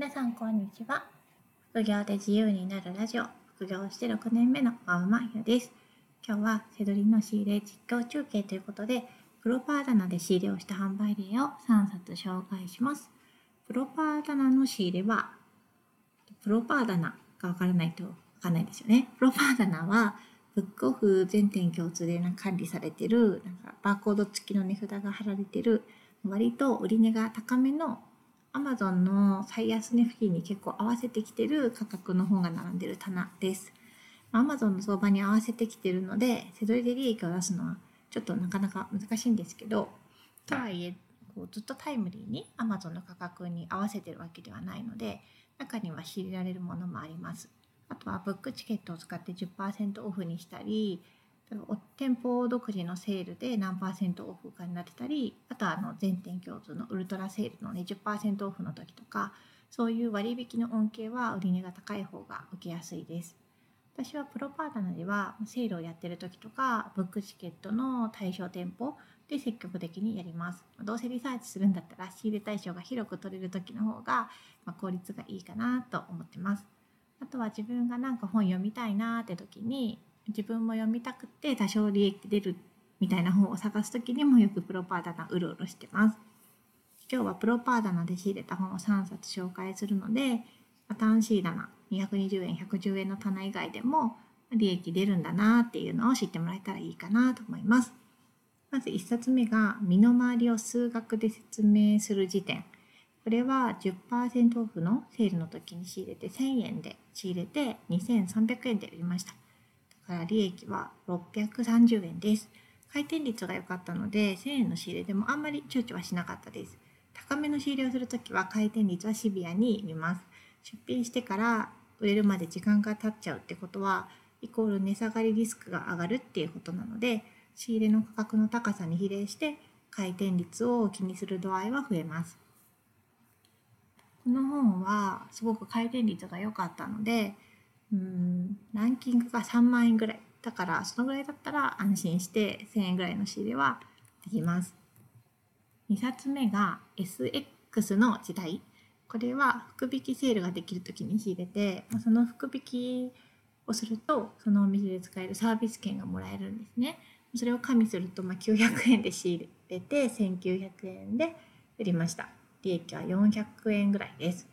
皆さんこんにちは。副業で自由になるラジオ。副業して6年目のワンマンヒです。今日はセドリの仕入れ実況中継ということでプロパー棚で仕入れをした販売例を3冊紹介します。プロパー棚の仕入れはプロパー棚がわからないとわかんないですよね。プロパー棚はブックオフ全店共通でな管理されてるなんかバーコード付きの値札が貼られてる割と売値が高めのアマゾンの最安値付近に結構合わせてきてる価格の本が並んでる棚です。アマゾンの相場に合わせてきてるので、手取りで利益を出すのはちょっとなかなか難しいんですけど、とはいえ、こうずっとタイムリーにアマゾンの価格に合わせてるわけではないので、中には仕入れられるものもあります。あとはブックチケットを使って10%オフにしたり、店舗独自のセールで何パーセントオフかになってたりあとはあの全店共通のウルトラセールの20%オフの時とかそういう割引の恩恵は売値が高い方が受けやすいです。私はプロパートナーではセールをやってる時とかブックチケットの対象店舗で積極的にやります。どうせリサーチするんだったら仕入れ対象が広く取れる時の方が、効率がいいかなと思ってます。あとは自分がなんか本読みたいなって時に自分も読みたくて多少利益出るみたいな本を探す時にもよくプロパー棚うろうろしてます。今日はプロパー棚で仕入れた本を3冊紹介するので、単ー棚220円、110円の棚以外でも利益出るんだなっていうのを知ってもらえたらいいかなと思います。まず1冊目が身の回りを数学で説明する時点。これは10%オフのセールの時に仕入れて1000円で仕入れて2300円で売りました。から利益は630円です。回転率が良かったので、1000円の仕入れでもあんまり躊躇はしなかったです。高めの仕入れをするときは回転率はシビアに見ます。出品してから売れるまで時間が経っちゃうってことは、イコール値下がりリスクが上がるっていうことなので、仕入れの価格の高さに比例して回転率を気にする度合いは増えます。この本はすごく回転率が良かったので、うんランキングが3万円ぐらい。だからそのぐらいだったら安心して1000円ぐらいの仕入れはできます。2冊目が SX の時代。これは福引きセールができる時に仕入れてその福引きをするとそのお店で使えるサービス券がもらえるんですね。それを加味するとま900円で仕入れて1900円で売りました。利益は400円ぐらいです。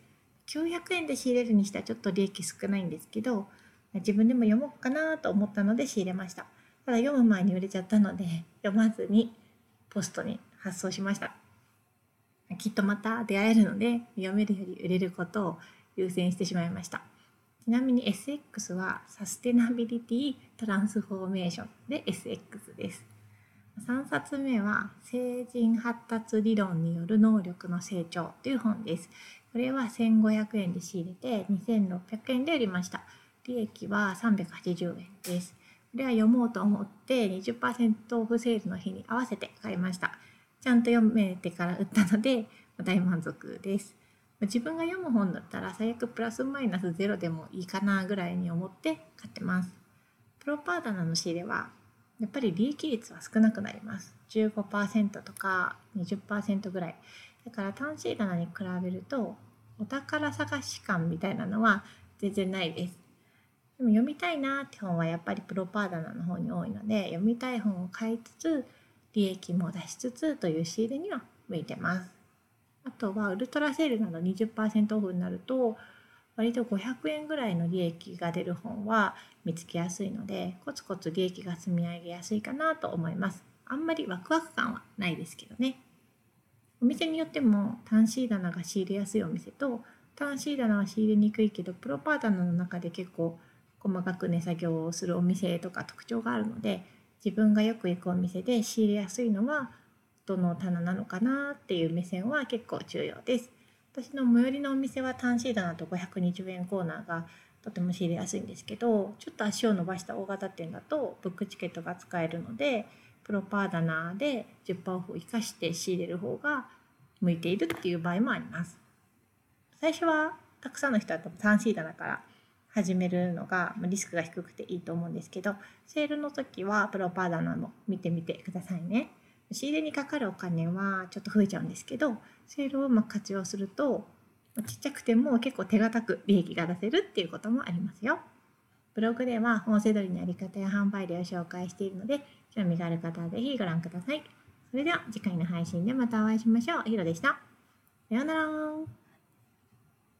900円で仕入れるにしてはちょっと利益少ないんですけど自分でも読もうかなと思ったので仕入れました。ただ読む前に売れちゃったので読まずにポストに発送しました。きっとまた出会えるので読めるより売れることを優先してしまいました。ちなみに SX はサステナビリティトランスフォーメーションで SX です。3冊目は成人発達理論による能力の成長という本です。これは1500円で仕入れて2600円で売りました。利益は380円です。これは読もうと思って20%オフセールの日に合わせて買いました。ちゃんと読めてから売ったので大満足です。自分が読む本だったら最悪プラスマイナスゼロでもいいかなぐらいに思って買ってます。プロパーダナの仕入れはやっぱり利益率は少なくなります。15%とか20%ぐらい。だから単身棚に比べるとお宝探し感みたいなのは全然ないです。でも読みたいなって本はやっぱりプロパーダナの方に多いので読みたい本を買いつつ利益も出しつつという仕入れには向いてます。あとはウルトラセールなど20%オフになると割と500円ぐらいの利益が出る本は見つけやすいのでコツコツ利益が積み上げやすいかなと思います。あんまりワクワク感はないですけどね。お店によっても単ー棚が仕入れやすいお店と単ー棚は仕入れにくいけどプロパー棚の中で結構細かく値作業をするお店とか特徴があるので自分がよく行くお店で仕入れやすいのはどの棚なのかなっていう目線は結構重要です。私の最寄りのお店は単ー棚と520円コーナーがとても仕入れやすいんですけどちょっと足を伸ばした大型店だとブックチケットが使えるのでプロパーダナーで10%オフを生かして仕入れる方が向いているっていう場合もあります。最初はたくさんの人は単シーダだから始めるのがリスクが低くていいと思うんですけどセールの時はプロパーダナも見てみてくださいね。仕入れにかかるお金はちょっと増えちゃうんですけどセールをうまく活用するとちっちゃくても結構手堅く利益が出せるっていうこともありますよ。ブログでは本セドリのやり方や販売例を紹介しているので、興味がある方はぜひご覧ください。それでは次回の配信でまたお会いしましょう。ひろでした。さようなら。